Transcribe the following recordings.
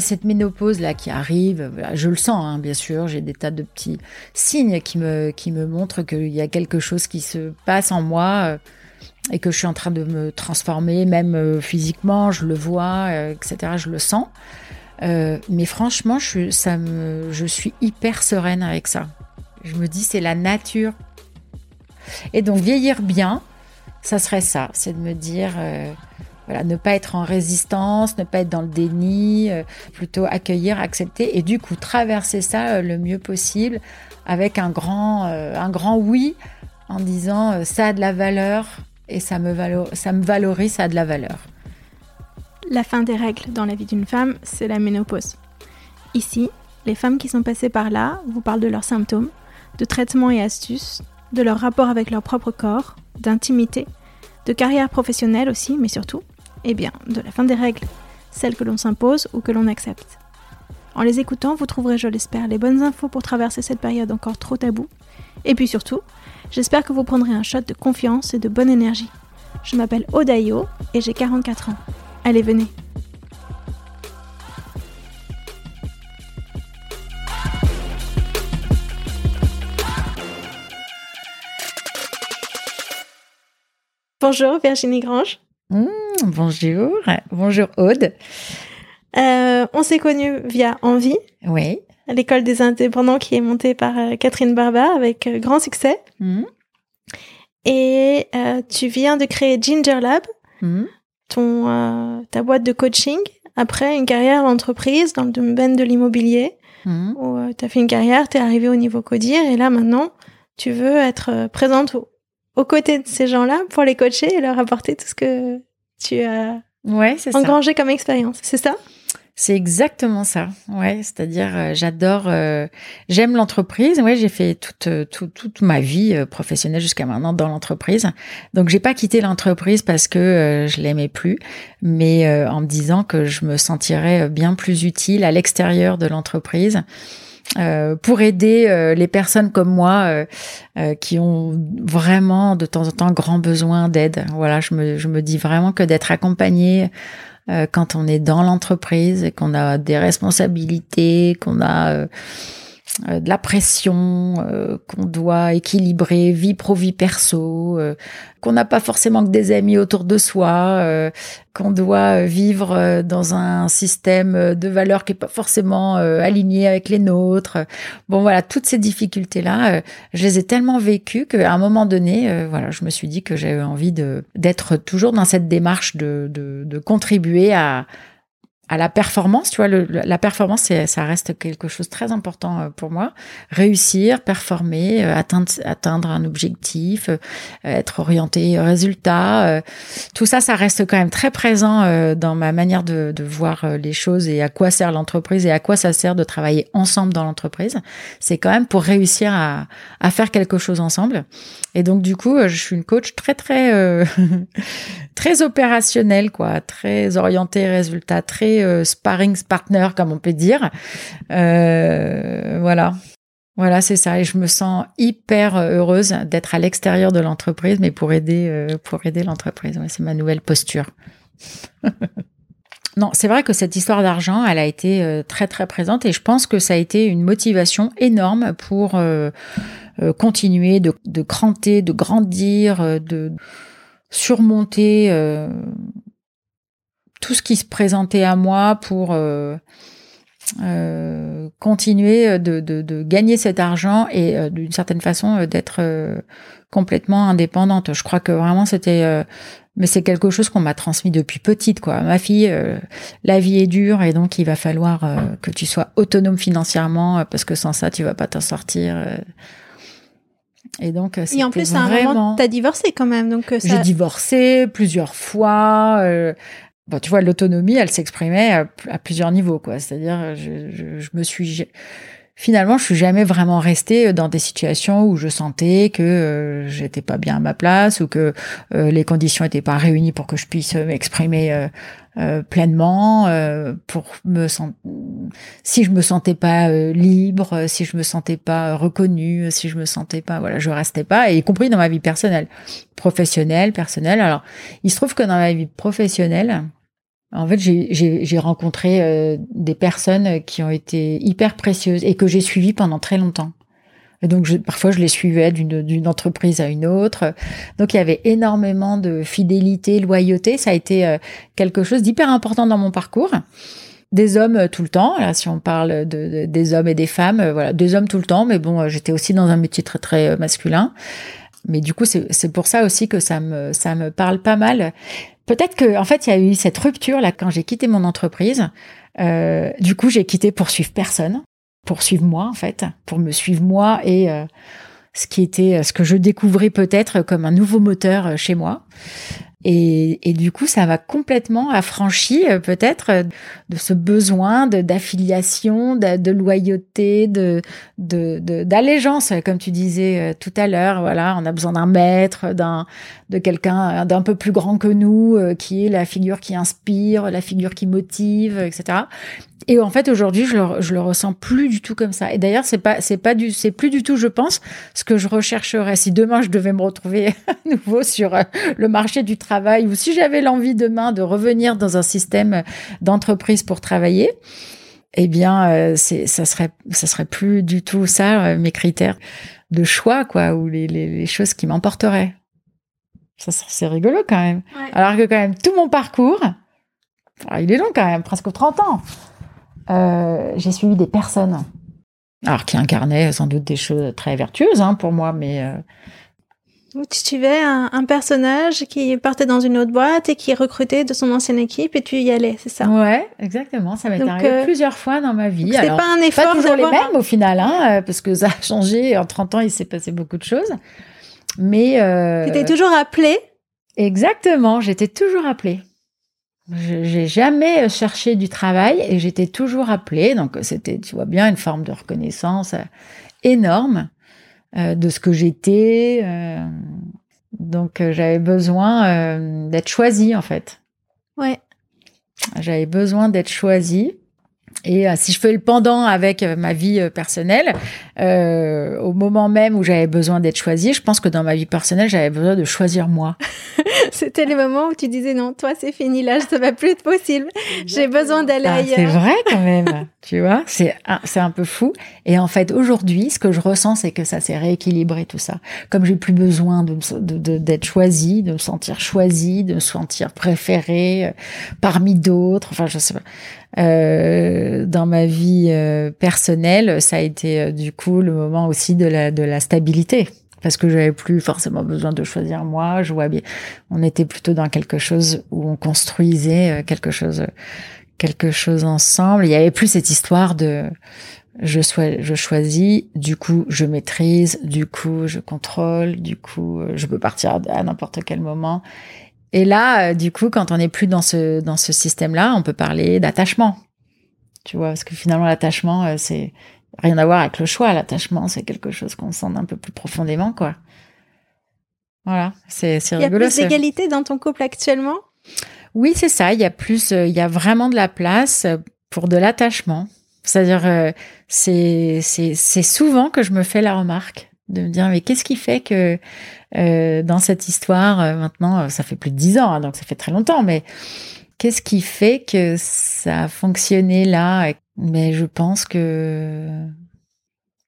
Cette ménopause là qui arrive, je le sens hein, bien sûr, j'ai des tas de petits signes qui me qui me montrent qu'il y a quelque chose qui se passe en moi euh, et que je suis en train de me transformer, même euh, physiquement, je le vois, euh, etc. Je le sens. mais franchement, je, ça me, je suis hyper sereine avec ça. Je me dis c'est la nature. Et donc vieillir bien, ça serait ça, c'est de me dire voilà, ne pas être en résistance, ne pas être dans le déni, euh, plutôt accueillir, accepter et du coup traverser ça euh, le mieux possible avec un grand, euh, un grand oui en disant ça a de la valeur et ça me, ça me valorise, ça a de la valeur. La fin des règles dans la vie d'une femme, c'est la ménopause. Ici, les femmes qui sont passées par là vous parlent de leurs symptômes, de traitements et astuces, de leur rapport avec leur propre corps, d'intimité, de carrière professionnelle aussi, mais surtout eh bien, de la fin des règles, celles que l'on s'impose ou que l'on accepte. En les écoutant, vous trouverez, je l'espère, les bonnes infos pour traverser cette période encore trop taboue. Et puis surtout, j'espère que vous prendrez un shot de confiance et de bonne énergie. Je m'appelle Odayo et j'ai 44 ans. Allez, venez. Bonjour Virginie Grange. Mmh, bonjour, bonjour Aude. Euh, on s'est connus via Envie. Oui. L'école des indépendants qui est montée par euh, Catherine Barba avec euh, grand succès. Mmh. Et tu viens de créer Ginger Lab, mmh. ton, ta boîte de coaching, après une carrière d'entreprise dans le domaine de l'immobilier, où tu as fait une carrière, tu es arrivé au niveau codir, et là maintenant, tu veux être présente aux côtés de ces gens-là pour les coacher et leur apporter tout ce que tu as ouais, engrangé comme expérience. C'est ça? C'est exactement ça. Ouais, c'est-à-dire euh, j'adore, euh, j'aime l'entreprise. Ouais, j'ai fait toute, euh, toute, toute ma vie professionnelle jusqu'à maintenant dans l'entreprise. Donc j'ai pas quitté l'entreprise parce que je l'aimais plus, mais en me disant que je me sentirais bien plus utile à l'extérieur de l'entreprise euh, pour aider euh, les personnes comme moi euh, qui ont vraiment de temps en temps grand besoin d'aide. Voilà, je me, je me dis vraiment que d'être accompagné quand on est dans l'entreprise et qu'on a des responsabilités, qu'on a euh, de la pression euh, qu'on doit équilibrer vie pro vie perso euh, qu'on n'a pas forcément que des amis autour de soi qu'on doit vivre dans un système de valeurs qui est pas forcément aligné avec les nôtres. Bon voilà toutes ces difficultés là je les ai tellement vécues qu'à un moment donné voilà je me suis dit que j'avais envie de d'être toujours dans cette démarche de, de, de contribuer à à la performance, tu vois, le, la performance, ça reste quelque chose de très important euh, pour moi. Réussir, performer, euh, atteindre, atteindre un objectif, euh, être orienté résultat, tout ça, ça reste quand même très présent dans ma manière de, de voir les choses et à quoi sert l'entreprise et à quoi ça sert de travailler ensemble dans l'entreprise. C'est quand même pour réussir à, à faire quelque chose ensemble. Et donc du coup, je suis une coach très très très opérationnelle, quoi, très orientée résultat, très euh, sparring partner, comme on peut dire. Euh, voilà. Voilà, c'est ça. Et je me sens hyper heureuse d'être à l'extérieur de l'entreprise, mais pour aider, euh, pour aider l'entreprise. c'est ma nouvelle posture. non, c'est vrai que cette histoire d'argent, elle a été très très présente et je pense que ça a été une motivation énorme pour continuer de, de cranter, de grandir, de surmonter tout ce qui se présentait à moi pour euh, euh, continuer de, de, gagner cet argent et euh, d'une certaine façon d'être complètement indépendante. Je crois que vraiment c'était mais c'est quelque chose qu'on m'a transmis depuis petite quoi. Ma fille la vie est dure et donc il va falloir que tu sois autonome financièrement parce que sans ça tu vas pas t'en sortir. Et donc, et en plus, à un vraiment... moment, t'as divorcé quand même, donc j'ai divorcé plusieurs fois. Bon, tu vois, l'autonomie, elle s'exprimait à, plusieurs niveaux, quoi. C'est-à-dire, je, je, me suis finalement, je suis jamais vraiment restée dans des situations où je sentais que euh, j'étais pas bien à ma place ou que euh, les conditions étaient pas réunies pour que je puisse m'exprimer euh, pleinement. pour me si je me sentais pas libre, si je me sentais pas reconnue, si je me sentais pas, voilà, je restais pas, y compris dans ma vie personnelle, professionnelle, personnelle. Alors, il se trouve que dans ma vie professionnelle, en fait, j'ai rencontré euh, des personnes qui ont été hyper précieuses et que j'ai suivies pendant très longtemps. Et donc, je, parfois, je les suivais d'une entreprise à une autre. Donc, il y avait énormément de fidélité, loyauté. Ça a été euh, quelque chose d'hyper important dans mon parcours. Des hommes euh, tout le temps. Là, si on parle de, des hommes et des femmes, voilà, des hommes tout le temps. Mais bon, j'étais aussi dans un métier très très masculin. Mais du coup, c'est pour ça aussi que ça me ça me parle pas mal. Peut-être que en fait, il y a eu cette rupture là quand j'ai quitté mon entreprise. Euh, du coup, j'ai quitté pour suivre personne, pour suivre moi en fait, pour me suivre moi et euh, ce qui était ce que je découvrais peut-être comme un nouveau moteur euh, chez moi. Et, du coup, ça va complètement affranchi euh, peut-être euh, de ce besoin d'affiliation, de, de, loyauté, de d'allégeance, comme tu disais euh, tout à l'heure. Voilà, on a besoin d'un maître, d'un de quelqu'un d'un peu plus grand que nous, qui est la figure qui inspire, la figure qui motive, etc. Et en fait, aujourd'hui, je le, je le ressens plus du tout comme ça. Et d'ailleurs, c'est pas, c'est pas du, c'est plus du tout, je pense, ce que je rechercherais. Si demain je devais me retrouver à nouveau sur euh, le marché du travail, ou si j'avais l'envie demain de revenir dans un système d'entreprise pour travailler, eh bien, euh, c'est, ça serait, ça serait plus du tout ça euh, mes critères de choix, quoi, ou les, les, les choses qui m'emporteraient. Ça, c'est rigolo quand même. Alors que quand même tout mon parcours, il est long quand même, presque 30 ans. Euh, j'ai suivi des personnes, alors qui incarnaient sans doute des choses très vertueuses hein, pour moi, mais euh... tu suivais un, personnage qui partait dans une autre boîte et qui recrutait de son ancienne équipe et tu y allais, c'est ça? Ouais, exactement. Ça m'est arrivé euh, plusieurs fois dans ma vie. C'est pas un effort. Pas toujours les mêmes au final, hein, parce que ça a changé. En 30 ans, il s'est passé beaucoup de choses. Mais euh... tu étais toujours appelée. Exactement, j'étais toujours appelée. J'ai jamais cherché du travail et j'étais toujours appelée. Donc c'était, tu vois bien, une forme de reconnaissance euh, énorme euh, de ce que j'étais. Euh, donc j'avais besoin d'être choisie en fait. Ouais. J'avais besoin d'être choisie. Et si je fais le pendant avec ma vie personnelle, au moment même où j'avais besoin d'être choisie, je pense que dans ma vie personnelle, j'avais besoin de choisir moi. C'était les moments où tu disais non, toi c'est fini, là ça va plus être possible. J'ai besoin d'aller ah, ailleurs. C'est vrai quand même, tu vois, c'est un, c'est un peu fou. Et en fait aujourd'hui, ce que je ressens, c'est que ça s'est rééquilibré tout ça. Comme j'ai plus besoin de, d'être choisie, de me sentir choisie, de me sentir préférée euh, parmi d'autres. Enfin, je sais pas. Euh, dans ma vie euh, personnelle, ça a été euh, du coup le moment aussi de la de la stabilité parce que j'avais plus forcément besoin de choisir moi. Je vois bien, on était plutôt dans quelque chose où on construisait euh, quelque chose quelque chose ensemble. Il y avait plus cette histoire de je, je choisis, du coup je maîtrise, du coup je contrôle, du coup je peux partir à n'importe quel moment. Et là, euh, du coup, quand on n'est plus dans ce dans ce système-là, on peut parler d'attachement. Tu vois, parce que finalement l'attachement, euh, c'est rien à voir avec le choix. L'attachement, c'est quelque chose qu'on sent un peu plus profondément, quoi. Voilà, c'est rigolo. Il y a plus d'égalité dans ton couple actuellement? Oui, c'est ça. Il y a plus, euh, il y a vraiment de la place pour de l'attachement. C'est-à-dire, c'est c'est souvent que je me fais la remarque de me dire mais qu'est-ce qui fait que euh, dans cette histoire euh, maintenant euh, ça fait plus de dix ans hein, donc ça fait très longtemps mais qu'est-ce qui fait que ça a fonctionné là? Mais je pense que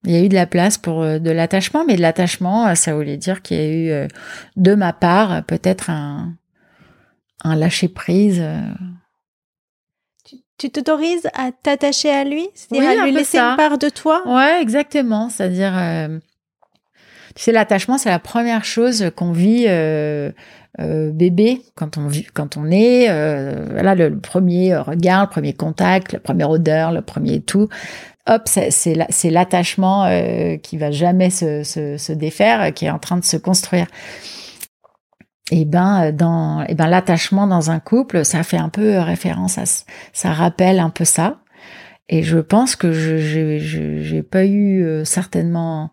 il y a eu de la place pour de l'attachement mais de l'attachement ça voulait dire qu'il y a eu de ma part peut-être un un lâcher prise tu t'autorises à t'attacher à lui, c'est-à-dire à lui laisser une part de toi? Ouais, exactement. C'est-à-dire, tu sais, l'attachement, c'est la première chose qu'on vit euh, euh, bébé quand on vit, quand on est. Euh, voilà, le, premier regard, le premier contact, la première odeur, le premier tout. Hop, c'est l'attachement euh, qui va jamais se, se, se, défaire, qui est en train de se construire. Et ben dans, et ben l'attachement dans un couple, ça fait un peu référence à, ça rappelle un peu ça. Et je pense que je j'ai pas eu euh, certainement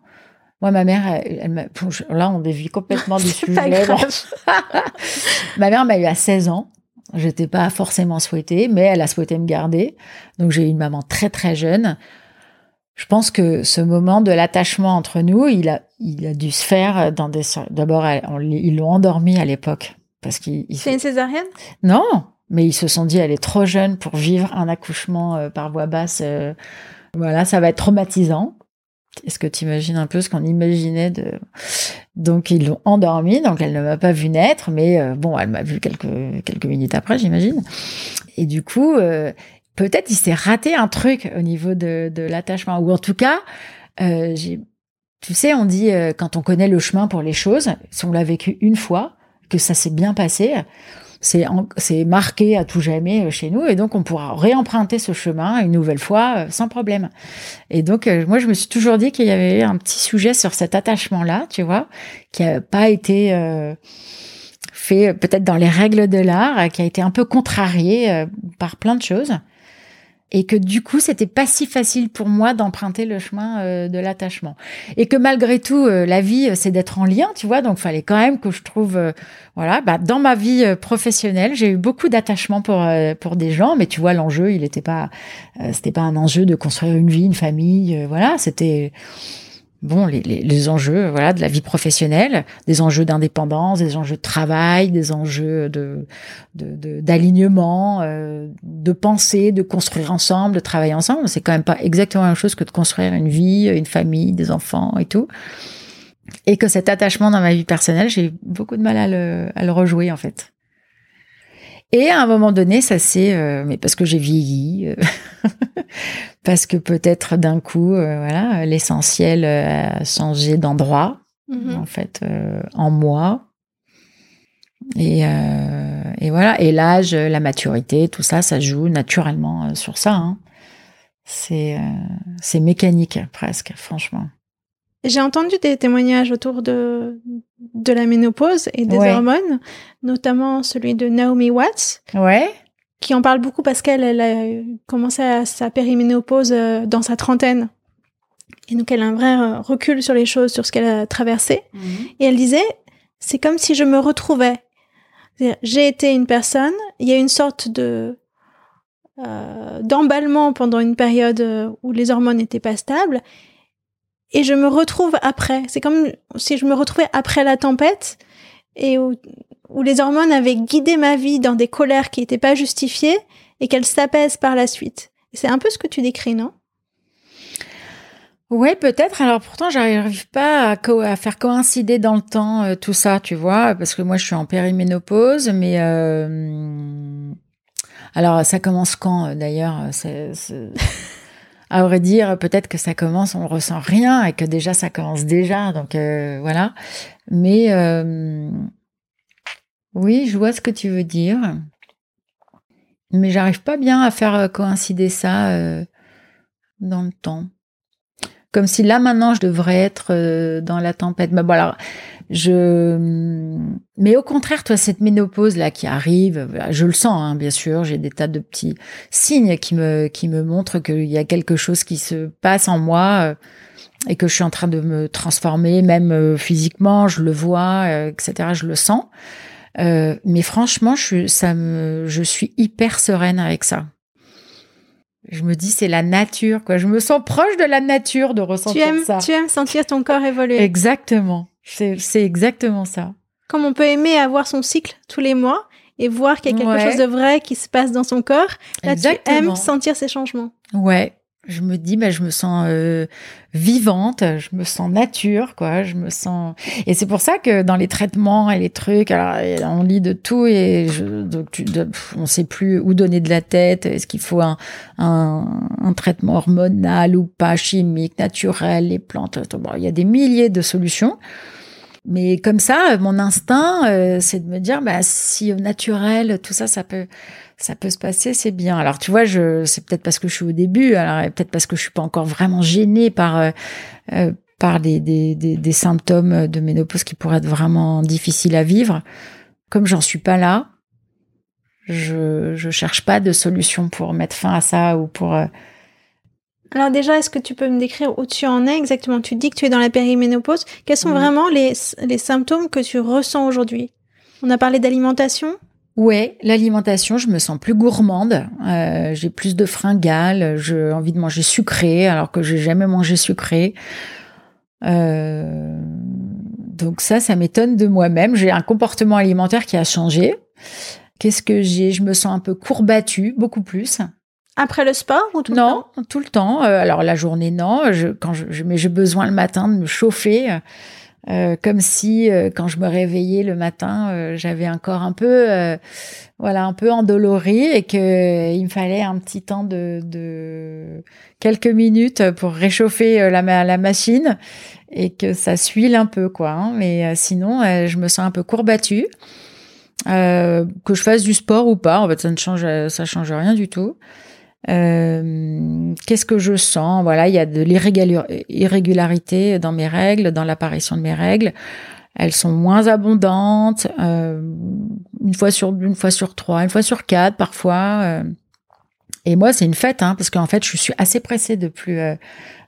moi, ma mère, elle, là, on dévie complètement du sujet. ma mère m'a eu à 16 ans. J'étais pas forcément souhaitée, mais elle a souhaité me garder. Donc, j'ai eu une maman très, très jeune. Je pense que ce moment de l'attachement entre nous, il a, il a dû se faire dans des. D'abord, ils l'ont endormi à l'époque. parce qu'il. C'est une césarienne? Non, mais ils se sont dit, elle est trop jeune pour vivre un accouchement euh, par voie basse. Euh, voilà, ça va être traumatisant. Est-ce que tu imagines un peu ce qu'on imaginait de donc ils l'ont endormie donc elle ne m'a pas vu naître mais euh, bon elle m'a vu quelques quelques minutes après j'imagine. Et du coup euh, peut-être il s'est raté un truc au niveau de, de l'attachement. Ou en tout cas euh, tu sais on dit quand on connaît le chemin pour les choses si on l'a vécu une fois que ça s'est bien passé c'est marqué à tout jamais euh, chez nous et donc on pourra réemprunter ce chemin une nouvelle fois euh, sans problème. Et donc euh, moi je me suis toujours dit qu'il y avait un petit sujet sur cet attachement là, tu vois, qui a pas été fait peut-être dans les règles de l'art, qui a été un peu contrarié par plein de choses et que du coup c'était pas si facile pour moi d'emprunter le chemin euh, de l'attachement. Et que malgré tout euh, la vie euh, c'est d'être en lien tu vois donc fallait quand même que je trouve voilà bah dans ma vie professionnelle j'ai eu beaucoup d'attachement pour pour des gens mais tu vois l'enjeu il était pas c'était pas un enjeu de construire une vie une famille voilà c'était bon, les, les, enjeux voilà de la vie professionnelle, des enjeux d'indépendance, des enjeux de travail, des enjeux de d'alignement, de, euh, de penser, de construire ensemble, de travailler ensemble. C'est quand même pas exactement la même chose que de construire une vie, une famille, des enfants et tout. Et que cet attachement dans ma vie personnelle, j'ai beaucoup de mal à le, à le rejouer en fait. Et à un moment donné, ça c'est, euh, mais parce que j'ai vieilli, euh, parce que peut-être d'un coup, euh, voilà, l'essentiel a changé d'endroit, mm-hmm. en fait, en moi. Et, et, voilà, et l'âge, la maturité, tout ça, ça joue naturellement sur ça. Hein. C'est c'est mécanique presque, franchement. J'ai entendu des témoignages autour de, de la ménopause et des hormones, notamment celui de Naomi Watts. Ouais. Qui en parle beaucoup parce qu'elle elle a commencé à sa périménopause euh, dans sa trentaine. Et donc elle a un vrai euh, recul sur les choses, sur ce qu'elle a traversé. Mhm. Et elle disait, c'est comme si je me retrouvais. J'ai été une personne, il y a une sorte de euh, d'emballement pendant une période euh, où les hormones n'étaient pas stables et je me retrouve après. C'est comme si je me retrouvais après la tempête et où, les hormones avaient guidé ma vie dans des colères qui n'étaient pas justifiées et qu'elles s'apaisent par la suite. C'est un peu ce que tu décris, non? Oui, peut-être. Alors pourtant, j'arrive pas à, faire coïncider dans le temps euh, tout ça, tu vois, parce que moi, je suis en périménopause, mais euh, alors ça commence quand euh, d'ailleurs à vrai dire, peut-être que ça commence, on ressent rien et que déjà ça commence déjà. Donc euh, voilà. Mais euh, oui, je vois ce que tu veux dire. Mais j'arrive pas bien à faire coïncider ça dans le temps. Comme si là maintenant je devrais être dans la tempête. Mais bon, alors, je, mais au contraire, toi, cette ménopause là qui arrive, je le sens, hein, bien sûr. J'ai des tas de petits signes qui me qui me montrent qu'il y a quelque chose qui se passe en moi euh, et que je suis en train de me transformer, même euh, physiquement, je le vois, euh, etc. Je le sens. mais franchement, je, ça me, je suis hyper sereine avec ça. Je me dis, c'est la nature, quoi. Je me sens proche de la nature de ressentir tu aimes, ça. Tu aimes sentir ton corps évoluer. Exactement. C'est exactement ça. Comme on peut aimer avoir son cycle tous les mois et voir qu'il y a quelque chose de vrai qui se passe dans son corps, là tu aimes sentir ces changements. Ouais, je me dis bah je me sens euh, vivante je me sens nature quoi. Je me sens et c'est pour ça que dans les traitements et les trucs alors on lit de tout et je, donc tu, on sait plus où donner de la tête. Est-ce qu'il faut un, un, un, traitement hormonal ou pas chimique naturel les plantes bon, il y a des milliers de solutions mais comme ça, mon instinct, euh, c'est de me dire, bah, si au naturel, tout ça, ça peut, ça peut se passer, c'est bien. Alors, tu vois, je, c'est peut-être parce que je suis au début, alors peut-être parce que je suis pas encore vraiment gênée par, euh, euh, par des, des, des, des, symptômes de ménopause qui pourraient être vraiment difficiles à vivre. Comme j'en suis pas là, je, je cherche pas de solution pour mettre fin à ça ou pour alors déjà, est-ce que tu peux me décrire où tu en es exactement? Tu dis que tu es dans la périménopause. Quels sont vraiment les, les symptômes que tu ressens aujourd'hui? On a parlé d'alimentation? Ouais, l'alimentation, je me sens plus gourmande, euh, j'ai plus de fringales, j'ai envie de manger sucré alors que j'ai jamais mangé sucré. Euh, donc ça, ça m'étonne de moi-même. J'ai un comportement alimentaire qui a changé. Qu'est-ce que j'ai? Je me sens un peu courbattue, beaucoup plus. Après le sport ou tout le temps? Non, tout le temps. Euh, alors la journée, non. Je, quand je, mais j'ai besoin le matin de me chauffer, euh, comme si euh, quand je me réveillais le matin, j'avais un corps un peu, voilà, un peu endolori et que il me fallait un petit temps de, de quelques minutes pour réchauffer la, la machine et que ça suile un peu, quoi. Hein. Mais sinon, je me sens un peu courbattue. que je fasse du sport ou pas, en fait, ça ne change, ça change rien du tout. Euh, qu'est-ce que je sens? Voilà, il y a de l'irrégularité dans mes règles, dans l'apparition de mes règles. Elles sont moins abondantes, euh, une fois sur une fois sur trois, une fois sur quatre parfois. Euh. Et moi, c'est une fête, hein, parce qu'en fait, je suis assez pressée de plus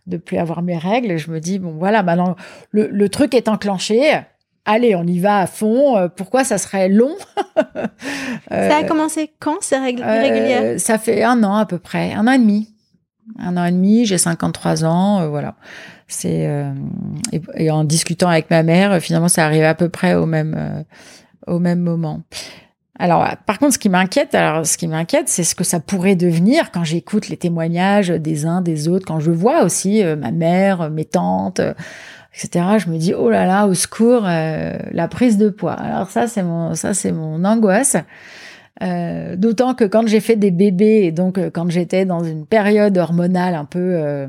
de plus avoir mes règles. Je me dis bon, voilà, maintenant le, le truc est enclenché allez, on y va à fond. Euh, pourquoi ça serait long Ça a euh, commencé quand ces règles euh, Ça fait un an à peu près, un an et demi. Un an et demi, j'ai 53 ans, voilà. C'est et, en discutant avec ma mère, finalement, ça arrive à peu près au même au même moment. Alors, par contre, ce qui m'inquiète, alors ce qui m'inquiète, c'est ce que ça pourrait devenir quand j'écoute les témoignages des uns des autres, quand je vois aussi ma mère, mes tantes etc. Je me dis oh là là, au secours, euh, la prise de poids. Alors ça c'est mon ça c'est mon angoisse. Euh, D'autant que quand j'ai fait des bébés et donc euh, quand j'étais dans une période hormonale un peu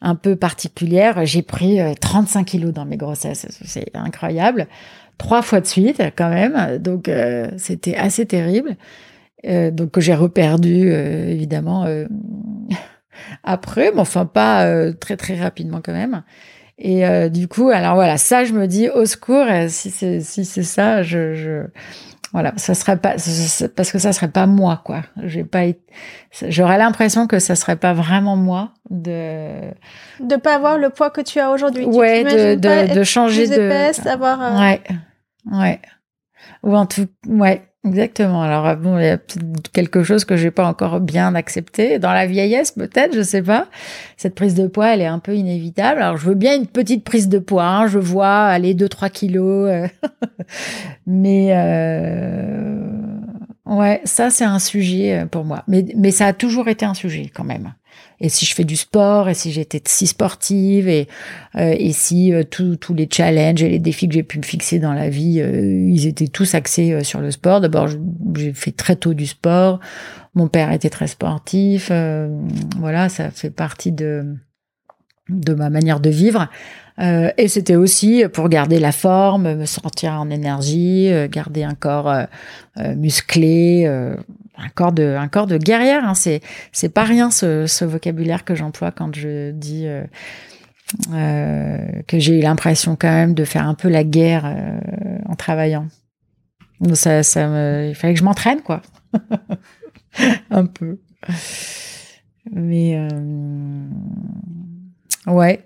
un peu particulière, j'ai pris 35 kilos dans mes grossesses. C'est incroyable, trois fois de suite quand même. Donc c'était assez terrible. donc j'ai reperdu évidemment après, mais enfin pas très très rapidement quand même. Et euh, du coup, alors voilà, ça, je me dis au secours. si c'est si c'est ça, je, je voilà, ça serait pas parce que ça serait pas moi quoi. J'ai pas j'aurais l'impression que ça serait pas vraiment moi de de pas avoir le poids que tu as aujourd'hui. Ouais, de, de, de changer de épaisse, avoir euh, ouais ouais ou en tout ouais Exactement. Alors bon, il y a quelque chose que j'ai pas encore bien accepté dans la vieillesse, peut-être, je sais pas. Cette prise de poids, elle est un peu inévitable. Alors je veux bien une petite prise de poids. Hein. je vois aller 2-3 kilos, euh. mais euh... ouais, ça c'est un sujet euh, pour moi. Mais mais ça a toujours été un sujet quand même et si je fais du sport, et si j'étais si sportive, et, euh, et si euh, tous les challenges et les défis que j'ai pu me fixer dans la vie, euh, ils étaient tous axés sur le sport. D'abord, j'ai fait très tôt du sport. Mon père était très sportif. voilà, ça fait partie de de ma manière de vivre. et c'était aussi pour garder la forme, me sentir en énergie, garder un corps musclé. Un corps de, un corps de guerrière. Hein. C'est, c'est pas rien ce, vocabulaire que j'emploie quand je dis euh, euh, que j'ai eu l'impression quand même de faire un peu la guerre euh, en travaillant. Donc ça, ça me, il fallait que je m'entraîne, quoi. un peu. Mais ouais,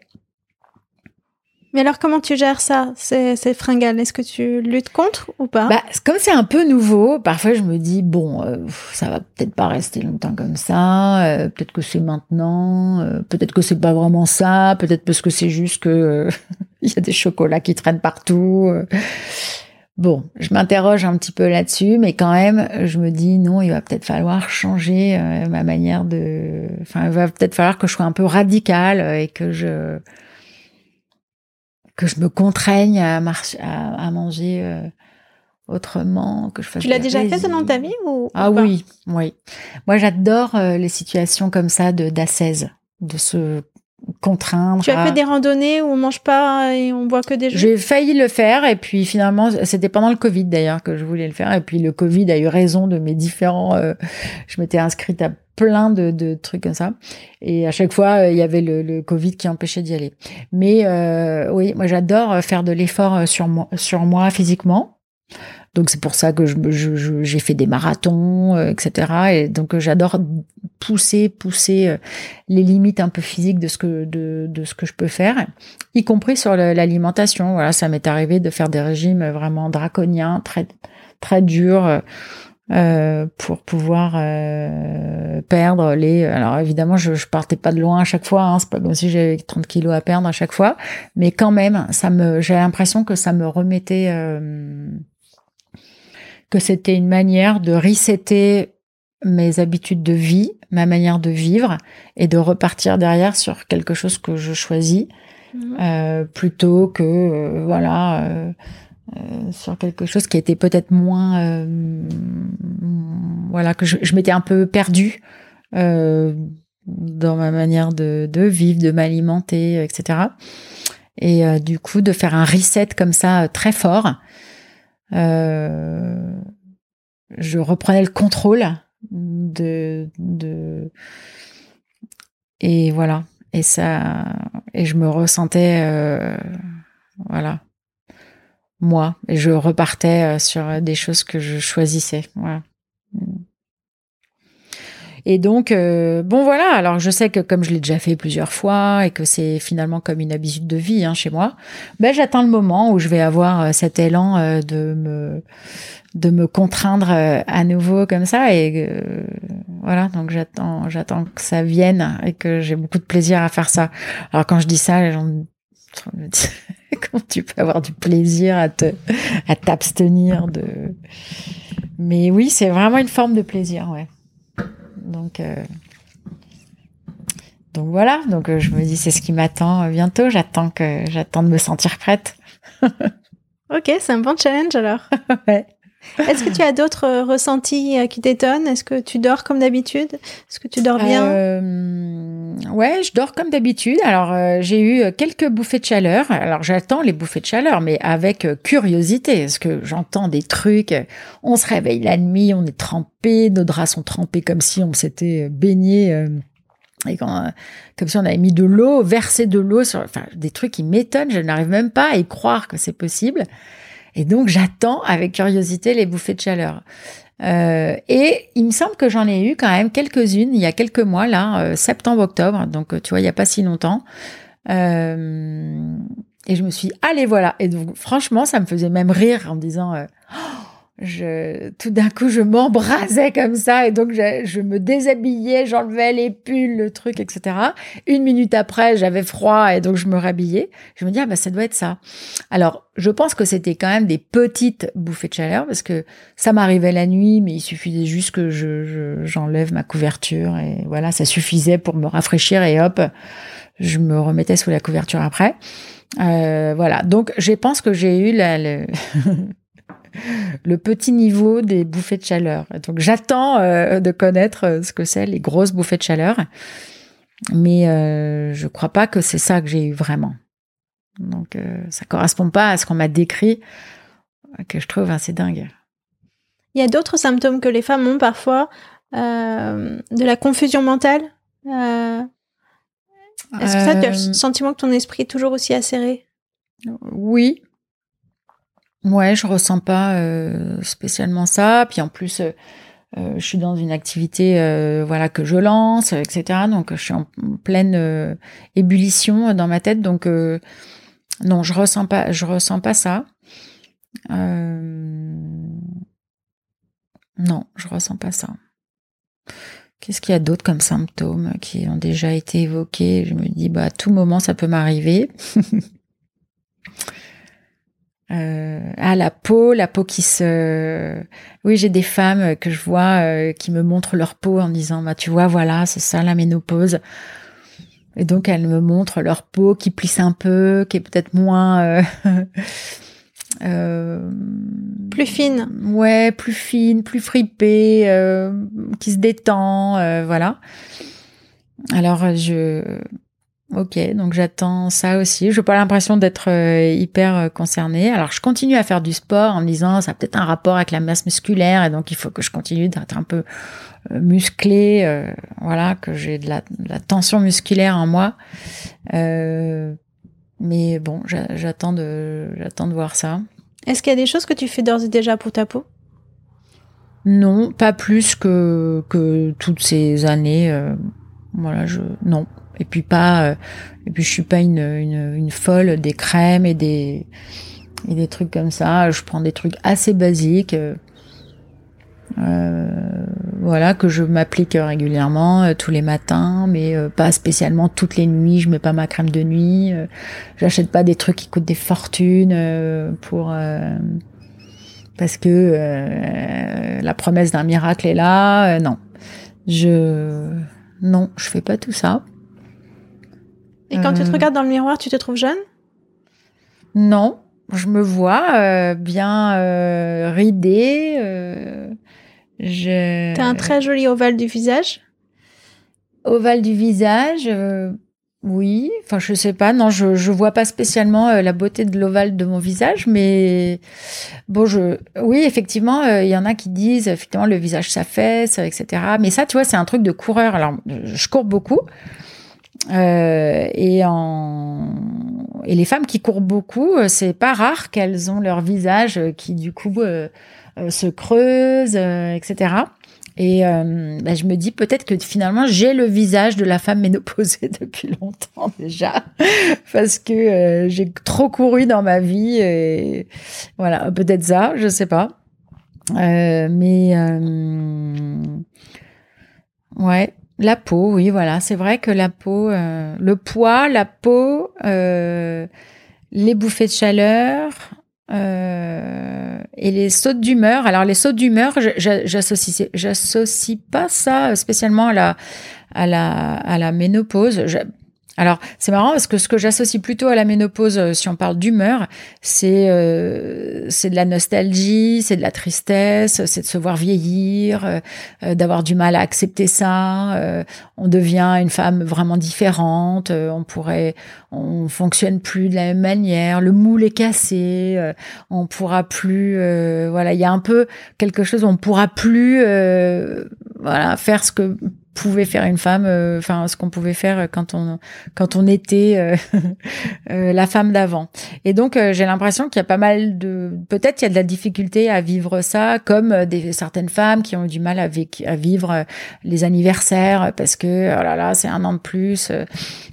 Mais alors, comment tu gères ça, ces, ces fringales? Est-ce que tu luttes contre ou pas? Bah, comme c'est un peu nouveau, parfois je me dis bon, euh, ça va peut-être pas rester longtemps comme ça. euh, peut-être que c'est maintenant. euh, peut-être que c'est pas vraiment ça. Peut-être parce que c'est juste que euh, il y a des chocolats qui traînent partout. euh. Bon, je m'interroge un petit peu là-dessus, mais quand même, je me dis non, il va peut-être falloir changer euh, ma manière de. Enfin, il va peut-être falloir que je sois un peu radicale et que je que je me contraigne à marcher, à, à manger euh, autrement, que je fasse. Tu l'as déjà fait dans ta vie ou, Ah oui, oui. Moi, j'adore euh, les situations comme ça de d'assaise, de se contraindre. Tu as à- fait des randonnées où on mange pas et on boit que des jus J'ai failli le faire et puis finalement, c'était pendant le Covid d'ailleurs que je voulais le faire et puis le Covid a eu raison de mes différents. euh, je m'étais inscrite à plein de, de trucs comme ça et à chaque fois euh, il y avait le, le Covid qui empêchait d'y aller. Mais euh, oui, moi j'adore faire de l'effort euh, sur moi, sur moi physiquement. Donc c'est pour ça que je, je- je- j'ai fait des marathons, euh, etc. Et donc euh, j'adore pousser, pousser euh, les limites un peu physiques de ce que de, de ce que je peux faire, y compris sur l'alimentation. Voilà, ça m'est arrivé de faire des régimes vraiment draconiens, très très durs. euh, pour pouvoir euh, perdre les alors évidemment je, je partais pas de loin à chaque fois hein, c'est pas comme si j'avais 30 kilos à perdre à chaque fois mais quand même ça me j'ai l'impression que ça me remettait euh, que c'était une manière de resetter mes habitudes de vie, ma manière de vivre, et de repartir derrière sur quelque chose que je choisis, Mhm. euh, plutôt que euh, voilà euh, euh, sur quelque chose qui était peut-être moins euh, voilà que je, je m'étais un peu perdue euh, dans ma manière de, de vivre, de m'alimenter, etc. Et euh, du coup de faire un reset comme ça très fort. Euh, je reprenais le contrôle de, de et voilà. Et ça et je me ressentais euh, voilà. Moi. Et je repartais euh, sur des choses que je choisissais. Voilà et donc euh, bon voilà. Alors je sais que comme je l'ai déjà fait plusieurs fois et que c'est finalement comme une habitude de vie hein, chez moi ben j'attends le moment où je vais avoir euh, cet élan euh, de me de me contraindre euh, à nouveau comme ça. Et euh, voilà. Donc j'attends j'attends que ça vienne et que j'ai beaucoup de plaisir à faire ça. Alors quand je dis ça les gens me disent comment tu peux avoir du plaisir à te à t'abstenir de mais oui c'est vraiment une forme de plaisir ouais donc euh, donc voilà. Donc euh, je me dis c'est ce qui m'attend euh, bientôt. J'attends que j'attends de me sentir prête. Ok, c'est un bon challenge alors. ouais. Est-ce que tu as d'autres ressentis qui t'étonnent? Est-ce que tu dors comme d'habitude? Est-ce que tu dors bien? Euh, Ouais, je dors comme d'habitude. Alors, euh, j'ai eu quelques bouffées de chaleur. Alors, j'attends les bouffées de chaleur, mais avec euh, curiosité, parce que j'entends des trucs. On se réveille la nuit, on est trempé, nos draps sont trempés comme si on s'était euh, baigné. et comme si on avait mis de l'eau, versé de l'eau sur, enfin, des trucs qui m'étonnent. Je n'arrive même pas à y croire que c'est possible. Et donc, j'attends avec curiosité les bouffées de chaleur. Euh, et il me semble que j'en ai eu quand même quelques-unes il y a quelques mois, là, euh, septembre-octobre. Donc, euh, tu vois, il n'y a pas si longtemps. Euh, et je me suis allez, voilà. Et donc, franchement, ça me faisait même rire en me disant, Oh, je, tout d'un coup, je m'embrasais comme ça. Et donc, je, je me déshabillais, j'enlevais les pulls, le truc, etc. Une minute après, j'avais froid et donc je me rhabillais. Je me dis, ah bah, ça doit être ça. Alors, je pense que c'était quand même des petites bouffées de chaleur parce que ça m'arrivait la nuit, mais il suffisait juste que je, je- j'enlève ma couverture et voilà, ça suffisait pour me rafraîchir et hop, je me remettais sous la couverture après. Euh, voilà, donc je pense que j'ai eu la, le, le petit niveau des bouffées de chaleur. Donc j'attends euh, de connaître euh, ce que c'est les grosses bouffées de chaleur, mais euh, je crois pas que c'est ça que j'ai eu vraiment. Donc euh, ça correspond pas à ce qu'on m'a décrit, que je trouve assez dingue. Il y a d'autres symptômes que les femmes ont parfois, de la confusion mentale. Est-ce que ça, tu as le sentiment que ton esprit est toujours aussi acéré? Oui. Ouais, je ressens pas euh, spécialement ça. Puis en plus, euh, euh, je suis dans une activité, voilà, que je lance, etc. Donc je suis en pleine ébullition dans ma tête. Donc non, je ressens pas, je ressens pas ça. Non, je ressens pas ça. Qu'est-ce qu'il y a d'autre comme symptômes qui ont déjà été évoqués? Je me dis, bah, à tout moment, ça peut m'arriver. Euh, ah, la peau, la peau qui se. Oui, j'ai des femmes que je vois euh, qui me montrent leur peau en disant, bah, tu vois, voilà, c'est ça la ménopause. Et donc, elles me montrent leur peau qui plisse un peu, qui est peut-être moins. euh, euh, Plus fine. Ouais, plus fine, plus fripée, euh, qui se détend, euh, voilà. Alors, je. Ok, donc j'attends ça aussi. Je n'ai pas l'impression d'être euh, hyper euh, concernée. Alors, je continue à faire du sport en me disant ça a peut-être un rapport avec la masse musculaire et donc il faut que je continue d'être un peu euh, musclée, euh, voilà, que j'ai de la, de la tension musculaire en moi. Euh, mais bon, j'a- j'attends de, j'attends de voir ça. Est-ce qu'il y a des choses que tu fais d'ores et déjà pour ta peau? Non, pas plus que, que toutes ces années. euh, voilà, je non. Et puis pas. euh, et puis je suis pas une, une, une folle des crèmes et des et des trucs comme ça. Je prends des trucs assez basiques. euh, voilà que je m'applique régulièrement euh, tous les matins, mais euh, pas spécialement toutes les nuits. Je mets pas ma crème de nuit. J'achète pas des trucs qui coûtent des fortunes pour parce que la promesse d'un miracle est là. Non, je non, je fais pas tout ça. Et quand tu te Euh. regardes dans le miroir, tu te trouves jeune? Non, je me vois euh, bien euh, ridée. je T'as un très joli ovale du visage? ovale du visage. oui, enfin je sais pas, non, je je vois pas spécialement euh, la beauté de l'ovale de mon visage, mais bon, je oui effectivement, euh, il y en a qui disent effectivement le visage s'affaisse, etc. Mais ça, tu vois, c'est un truc de coureur. Alors je cours beaucoup. Euh, et en et les femmes qui courent beaucoup, euh, c'est pas rare qu'elles ont leur visage euh, qui du coup euh, euh, se creuse, etc. Et bah, je me dis peut-être que finalement j'ai le visage de la femme ménopausée depuis longtemps déjà, parce que j'ai trop couru dans ma vie. Et voilà, peut-être ça, je sais pas. Mais ouais, la peau, oui, voilà, c'est vrai que la peau, euh, le poids, la peau, euh, les bouffées de chaleur, euh, et les sautes d'humeur. Alors les sautes d'humeur, j'associe, j'associe pas ça spécialement à la, à la, à la ménopause. Alors c'est marrant parce que ce que j'associe plutôt à la ménopause, euh, si on parle d'humeur, c'est euh, de la nostalgie, c'est de la tristesse, c'est de se voir vieillir, euh, euh, d'avoir du mal à accepter ça. euh, on devient une femme vraiment différente. euh, on pourrait, on fonctionne plus de la même manière. Le moule est cassé. on pourra plus. voilà, il y a un peu quelque chose. On pourra plus. voilà, faire ce que pouvait faire une femme, euh, enfin ce qu'on pouvait faire quand on quand on était euh, euh, la femme d'avant. Et donc j'ai l'impression qu'il y a pas mal de peut-être il y a de la difficulté à vivre ça, comme des certaines femmes qui ont eu du mal avec à vivre les anniversaires parce que oh là là c'est un an de plus,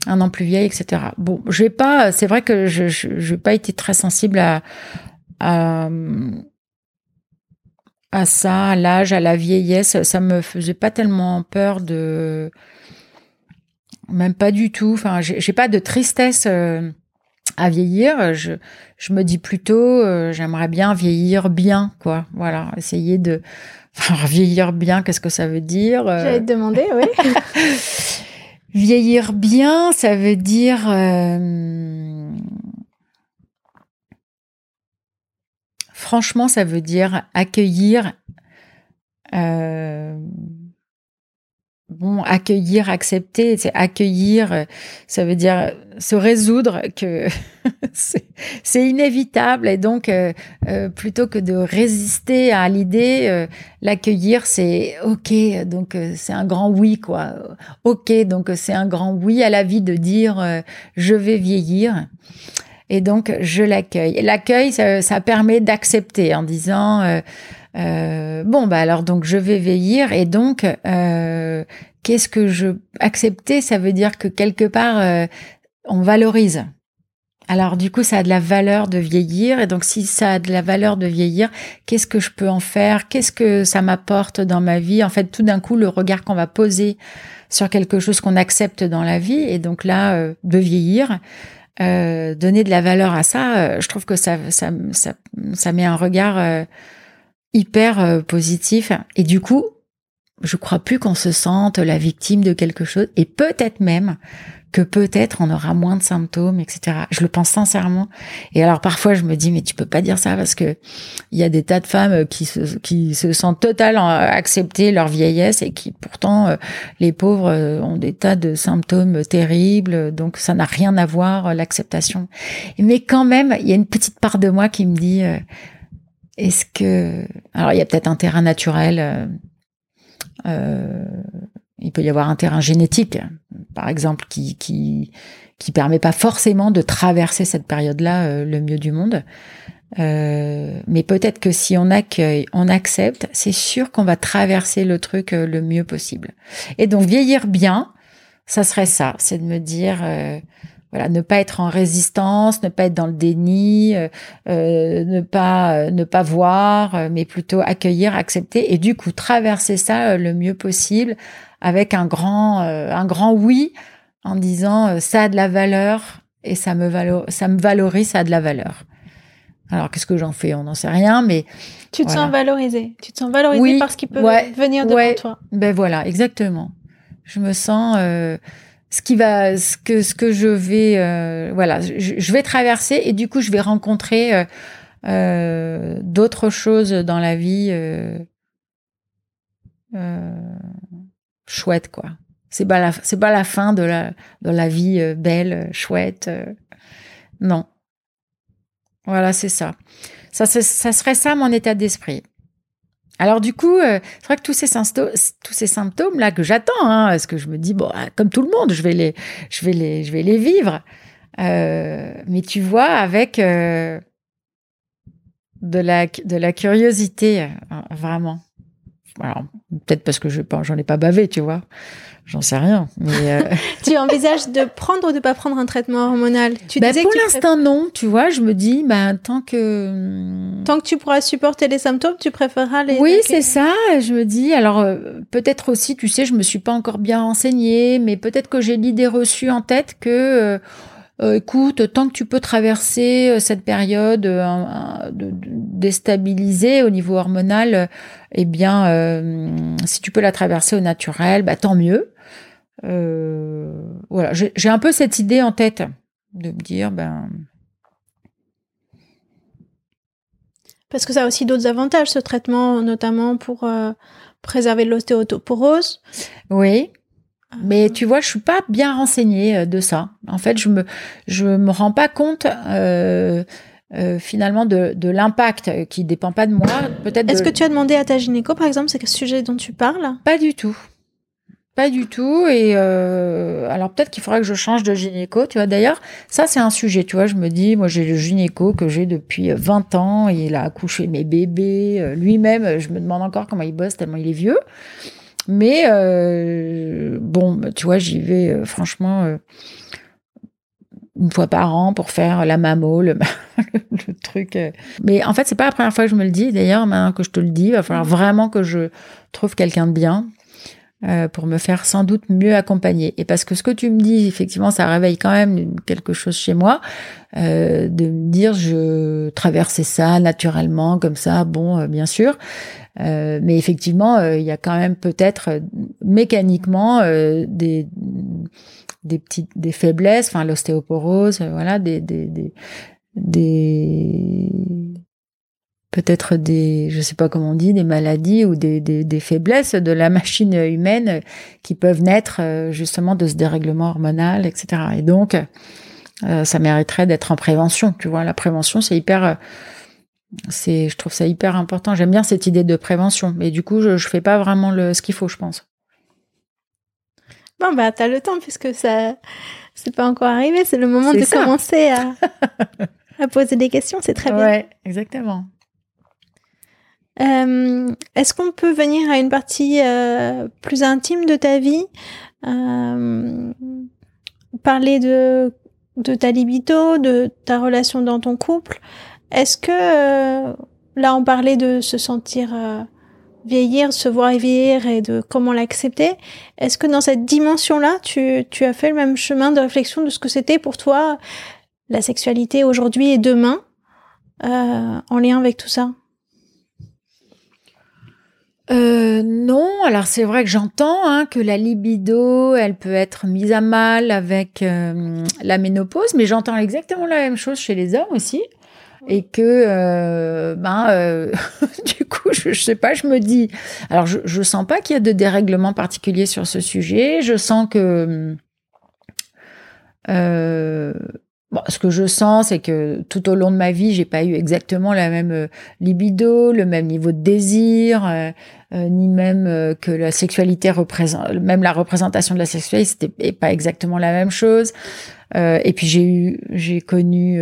un an plus vieille, etc. Bon, je vais pas. C'est vrai que je je pas été très sensible à à à ça, à l'âge, à la vieillesse, ça me faisait pas tellement peur de, même pas du tout. Enfin, j'ai pas de tristesse euh, à vieillir. Je, je me dis plutôt, euh, j'aimerais bien vieillir bien, quoi. Voilà, essayer de, enfin, vieillir bien. Qu'est-ce que ça veut dire euh, J'allais te demander, oui. Vieillir bien, ça veut dire euh, franchement, ça veut dire accueillir euh, bon, accueillir, accepter, c'est accueillir, euh, ça veut dire se résoudre que c'est inévitable et donc euh, euh, plutôt que de résister à l'idée, l'accueillir c'est ok, donc c'est un grand oui quoi, ok, donc c'est un grand oui à la vie de dire je vais vieillir. Et donc, je l'accueille. L'accueil, ça, permet d'accepter en disant, euh, bon, bah alors donc je vais vieillir et donc euh, qu'est-ce que je accepter Ça veut dire que quelque part euh, on valorise. Alors du coup, ça a de la valeur de vieillir et donc si ça a de la valeur de vieillir, qu'est-ce que je peux en faire? Qu'est-ce que ça m'apporte dans ma vie? En fait, tout d'un coup, le regard qu'on va poser sur quelque chose qu'on accepte dans la vie et donc là, de vieillir. Donner de la valeur à ça, je trouve que ça, ça, ça, met un regard hyper euh, positif. Et du coup, je crois plus qu'on se sente la victime de quelque chose. Et peut-être même que peut-être on aura moins de symptômes, etc. Je le pense sincèrement. Et alors parfois je me dis mais tu peux pas dire ça parce que il y a des tas de femmes qui se, qui se sentent totalement accepter leur vieillesse et qui pourtant euh, les pauvres euh, ont des tas de symptômes terribles. Donc ça n'a rien à voir l'acceptation. Mais quand même il y a une petite part de moi qui me dit est-ce que alors il y a peut-être un terrain naturel, euh, euh, il peut y avoir un terrain génétique, par exemple, qui qui qui permet pas forcément de traverser cette période-là euh, le mieux du monde. mais peut-être que si on accueille, on accepte, c'est sûr qu'on va traverser le truc le mieux possible. Et donc vieillir bien, ça serait ça, c'est de me dire voilà, ne pas être en résistance, ne pas être dans le déni, euh, euh ne pas euh, ne pas voir, mais plutôt accueillir, accepter et du coup traverser ça le mieux possible avec un grand un grand oui en disant ça a de la valeur et ça me ça me valorise, ça a de la valeur. Alors qu'est-ce que j'en fais? On n'en sait rien, mais tu te sens valorisé. Tu te sens valorisé oui, par ce qui peut venir devant toi. Ben voilà, exactement. Je me sens ce qui va, ce que je vais, euh, voilà, je, vais traverser et du coup je vais rencontrer euh, euh, d'autres choses dans la vie chouettes quoi. C'est pas la, c'est pas la fin de la de la vie belle, chouette. non. Voilà, c'est ça. Ça, ça serait ça mon état d'esprit. Alors du coup, euh, c'est vrai que tous ces tous ces symptômes là que j'attends, hein, parce que je me dis bon, ah, comme tout le monde, je vais les, je vais les, je vais les vivre. Euh, mais tu vois, avec euh, de la, de la curiosité, vraiment. Alors peut-être parce que je j'en ai pas bavé, tu vois. J'en sais rien. Mais euh, tu envisages de prendre ou de pas prendre un traitement hormonal? Tu bah, Pour l'instant, non. Tu vois, je me dis, bah, tant que. Hmm, tant que tu pourras supporter les symptômes, tu préféreras les. Oui, c'est ça. Je me dis, alors euh, peut-être aussi, tu sais, je me suis pas encore bien renseignée, mais peut-être que j'ai l'idée reçue en tête que. Euh, écoute, tant que tu peux traverser cette période de, déstabilisée au niveau hormonal, eh bien, si tu peux la traverser au naturel, bah tant mieux. Euh, voilà, j'ai un peu cette idée en tête de me dire, ben. Parce que ça a aussi d'autres avantages, ce traitement, notamment pour euh, préserver l'ostéoporose. Oui. Mais tu vois, je suis pas bien renseignée euh, de ça. En fait, je me je me rends pas compte finalement de, de l'impact qui dépend pas de moi. Peut-être. Est-ce que tu as demandé à ta gynéco, par exemple, c'est quel sujet dont tu parles? Pas du tout. Pas du tout. Et euh, alors peut-être qu'il faudrait que je change de gynéco. Tu vois, d'ailleurs, ça c'est un sujet. Tu vois, je me dis, moi j'ai le gynéco que j'ai depuis 20 ans. Il a accouché mes bébés. Euh, lui-même, je me demande encore comment il bosse tellement il est vieux. Mais euh, bon, tu vois, j'y vais euh, franchement euh, une fois par an pour faire la mammo, le, le truc. Mais en fait, c'est pas la première fois que je me le dis. D'ailleurs, maintenant que je te le dis, il va falloir vraiment que je trouve quelqu'un de bien euh, pour me faire sans doute mieux accompagner. Et parce que ce que tu me dis, effectivement, ça réveille quand même quelque chose chez moi, euh, de me dire je traversais ça naturellement comme ça, bon, euh, bien sûr. Euh, mais effectivement, il y a quand même peut-être mécaniquement des des petites des faiblesses, enfin l'ostéoporose, voilà, des des, des, des peut-être des, je sais pas comment on dit, des maladies ou des, des, faiblesses de la machine humaine qui peuvent naître euh, justement de ce dérèglement hormonal, etc. Et donc, euh, ça mériterait d'être en prévention. Tu vois, la prévention, c'est hyper, euh, c'est, je trouve ça hyper important. J'aime bien cette idée de prévention, mais du coup, je, je fais pas vraiment le, ce qu'il faut, je pense. Bon, bah, t'as le temps puisque ça, c'est pas encore arrivé. C'est le moment de commencer à, à poser des questions. C'est très bien. Ouais, exactement. Euh, est-ce qu'on peut venir à une partie euh, plus intime de ta vie euh, Parler de, de ta libido, de ta relation dans ton couple? Est-ce que, là on parlait de se sentir vieillir, se voir vieillir et de comment l'accepter, est-ce que dans cette dimension-là, tu, as fait le même chemin de réflexion de ce que c'était pour toi la sexualité aujourd'hui et demain en lien avec tout ça? Euh, non, alors c'est vrai que j'entends hein, que la libido, elle peut être mise à mal avec euh, la ménopause, mais j'entends exactement la même chose chez les hommes aussi. Et que, euh, ben, euh, du coup, je, je, sais pas, je me dis, alors je, je sens pas qu'il y a de dérèglement particulier sur ce sujet. Je sens que euh, ce que je sens, c'est que tout au long de ma vie, j'ai pas eu exactement la même euh, libido, le même niveau de désir, euh, euh, ni même que la sexualité représente, même la représentation de la sexualité, c'était pas exactement la même chose. et puis j'ai eu, j'ai connu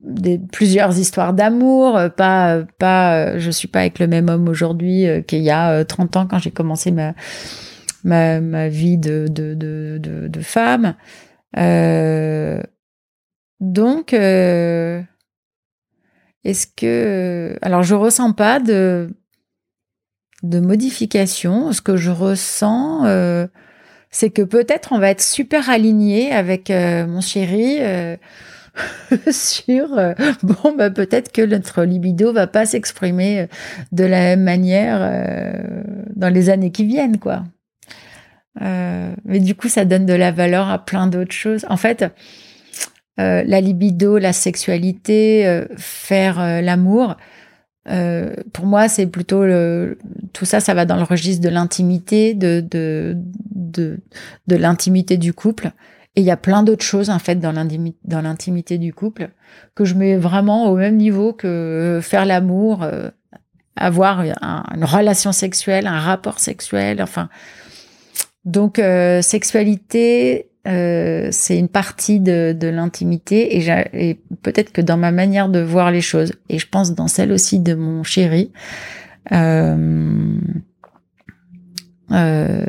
des, plusieurs histoires d'amour, pas, pas, je suis pas avec le même homme aujourd'hui qu'il y a 30 ans quand j'ai commencé ma, ma, ma vie de, de, de, femme. Euh, donc, euh, est-ce que... Alors, je ressens pas de, de modification. Ce que je ressens, euh, c'est que peut-être on va être super aligné avec euh, mon chéri sur... bon, bah, peut-être que notre libido va pas s'exprimer de la même manière dans les années qui viennent, quoi. mais du coup, ça donne de la valeur à plein d'autres choses. En fait, euh, la libido, la sexualité, euh, faire euh, l'amour. pour moi, c'est plutôt tout ça, ça va dans le registre de l'intimité, de, de, de l'intimité du couple. Et il y a plein d'autres choses, en fait, dans l'intimité du couple, que je mets vraiment au même niveau que faire l'amour, avoir une relation sexuelle, un rapport sexuel, enfin. Donc, sexualité, euh, c'est une partie de, l'intimité et, peut-être que dans ma manière de voir les choses et je pense dans celle aussi de mon chéri euh, euh,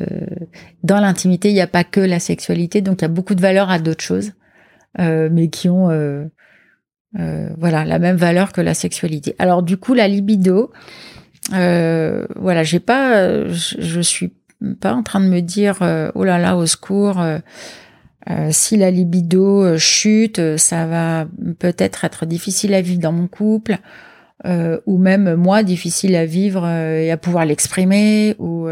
dans l'intimité il n'y a pas que la sexualité donc il y a beaucoup de valeurs à d'autres choses euh, mais qui ont euh, voilà la même valeur que la sexualité alors du coup la libido voilà j'ai pas je, je suis pas en train de me dire oh là là au secours euh, si la libido euh, chute, euh, ça va peut-être être difficile à vivre dans mon couple, ou même moi difficile à vivre et à pouvoir l'exprimer. Ou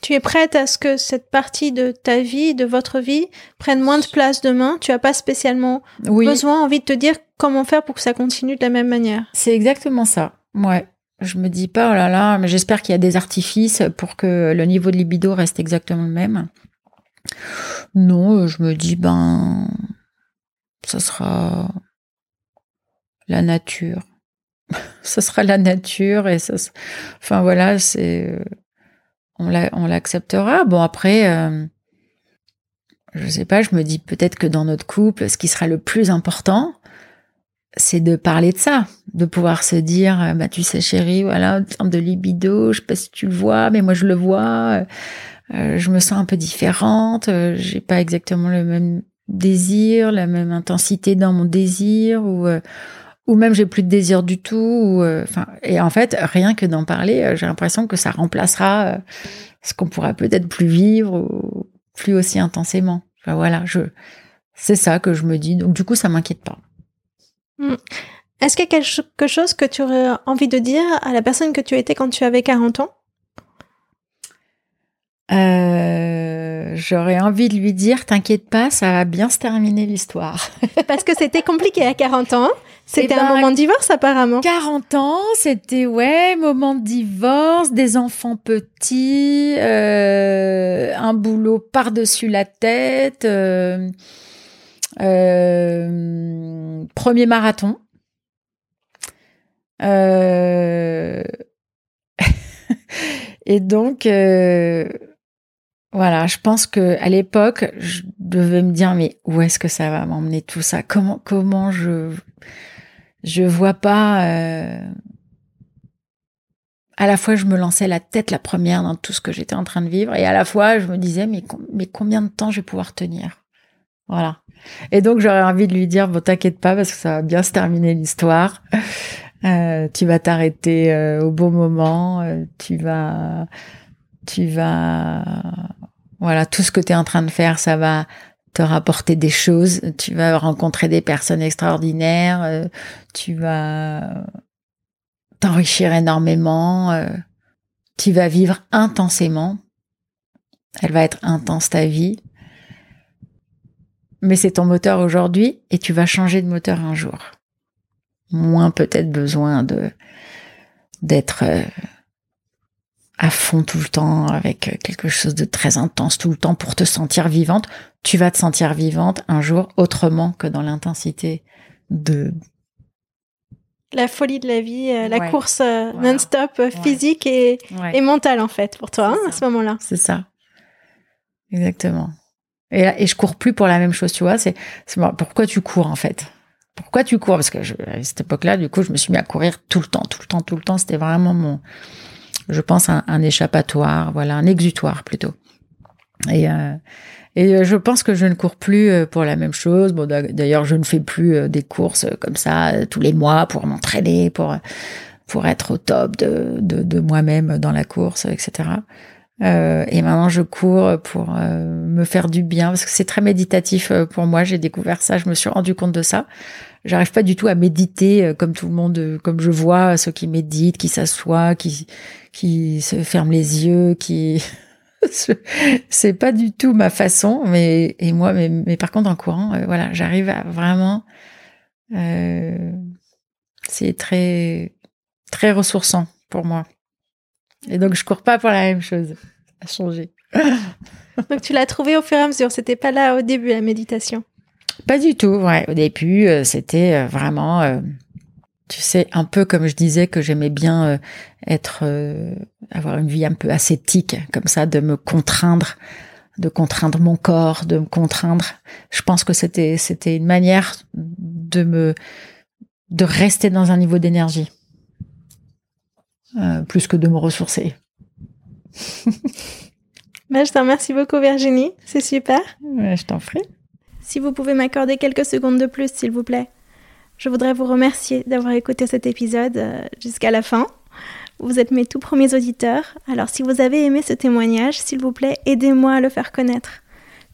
tu es prête à ce que cette partie de ta vie, de votre vie, prenne moins de place demain? Tu as pas spécialement besoin, envie de te dire comment faire pour que ça continue de la même manière? C'est exactement ça. Ouais. Je me dis pas, oh là là, mais j'espère qu'il y a des artifices pour que le niveau de libido reste exactement le même. Non, euh, je me dis, ben, ça sera la nature. ça sera la nature et ça, enfin voilà, c'est, euh, on l'acceptera. Bon après, euh, je sais pas, je me dis peut-être que dans notre couple, ce qui sera le plus important, c'est de parler de ça, de pouvoir se dire, euh, bah tu sais chérie, voilà, en termes de libido, je sais pas si tu le vois, mais moi je le vois, euh, je me sens un peu différente, euh, j'ai pas exactement le même désir, la même intensité dans mon désir, ou ou même j'ai plus de désir du tout, ou enfin, et en fait rien que d'en parler, j'ai l'impression que ça remplacera ce qu'on pourra peut-être plus vivre, ou plus aussi intensément. Enfin voilà, je, c'est ça que je me dis, donc du coup ça m'inquiète pas. Mm. Est-ce qu'il y a quelque chose que tu aurais envie de dire à la personne que tu étais quand tu avais 40 ans? Euh, J'aurais envie de lui dire, t'inquiète pas, ça va bien se terminer l'histoire. Parce que c'était compliqué à 40 ans. C'était Eh un ben, moment de divorce apparemment. 40 ans, c'était ouais, moment de divorce, des enfants petits, euh, un boulot par-dessus la tête, euh, euh, premier marathon. Et donc, voilà, je pense que à l'époque, je devais me dire mais où est-ce que ça va m'emmener tout ça? Comment comment je je vois pas. euh, À la fois, je me lançais la tête la première dans tout ce que j'étais en train de vivre, et à la fois, je me disais mais com- mais combien de temps je vais pouvoir tenir? Voilà. Et donc, j'aurais envie de lui dire bon, t'inquiète pas parce que ça va bien se terminer l'histoire. Euh, tu vas t'arrêter euh, au bon moment. tu vas, tu vas, voilà, tout ce que tu es en train de faire, ça va te rapporter des choses. Tu vas rencontrer des personnes extraordinaires. euh, tu vas t'enrichir énormément. euh, tu vas vivre intensément. Elle va être intense ta vie. Mais c'est ton moteur aujourd'hui et tu vas changer de moteur un jour moins peut-être besoin de d'être euh, à fond tout le temps avec quelque chose de très intense tout le temps pour te sentir vivante. Tu vas te sentir vivante un jour autrement que dans l'intensité de La folie de la vie, euh, la Ouais. course euh, Voilà. non-stop, euh, physique et, et mentale en fait pour toi hein, à ce moment-là. C'est ça. Exactement. Et, là- et je cours plus pour la même chose, tu vois. C'est pourquoi tu cours en fait? Pourquoi tu cours? Parce que je, à cette époque-là, du coup, je me suis mis à courir tout le temps, tout le temps, tout le temps. C'était vraiment mon, je pense, un, un échappatoire, voilà, un exutoire plutôt. Et, euh, et euh, je pense que je ne cours plus euh, pour la même chose. Bon, d'a- d'ailleurs, je ne fais plus euh, des courses comme ça tous les mois pour m'entraîner, pour pour être au top de, de, de moi-même dans la course, etc. Euh, et maintenant, je cours pour euh, me faire du bien parce que c'est très méditatif pour moi. J'ai découvert ça, je me suis rendu compte de ça. J'arrive pas du tout à méditer euh, comme tout le monde, euh, comme je vois ceux qui méditent, qui s'assoient, qui qui se ferment les yeux, qui c'est pas du tout ma façon. Mais et moi, mais, mais par contre en courant, euh, voilà, j'arrive à vraiment. euh, c'est très très ressourçant pour moi. Et donc je cours pas pour la même chose. A changé. Donc tu l'as trouvé au fur et à mesure. C'était pas là au début la méditation. Pas du tout, ouais. Au début, euh, c'était euh, vraiment, euh, tu sais, un peu comme je disais que j'aimais bien euh, être, euh, avoir une vie un peu ascétique, comme ça, de me contraindre, de contraindre mon corps, de me contraindre. Je pense que c'était, c'était une manière de me, de rester dans un niveau d'énergie, euh, plus que de me ressourcer. Bah, je te remercie beaucoup Virginie. C'est super. Ouais, je t'en prie. Si vous pouvez m'accorder quelques secondes de plus, s'il vous plaît. Je voudrais vous remercier d'avoir écouté cet épisode euh, jusqu'à la fin. Vous êtes mes tout premiers auditeurs, alors si vous avez aimé ce témoignage, s'il vous plaît, aidez-moi à le faire connaître.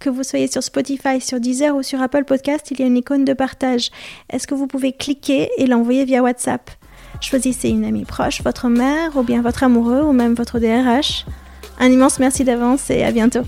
Que vous soyez sur Spotify, sur Deezer ou sur Apple Podcast, il y a une icône de partage. Est-ce que vous pouvez cliquer et l'envoyer via WhatsApp? Choisissez une amie proche, votre mère ou bien votre amoureux ou même votre DRH. Un immense merci d'avance et à bientôt.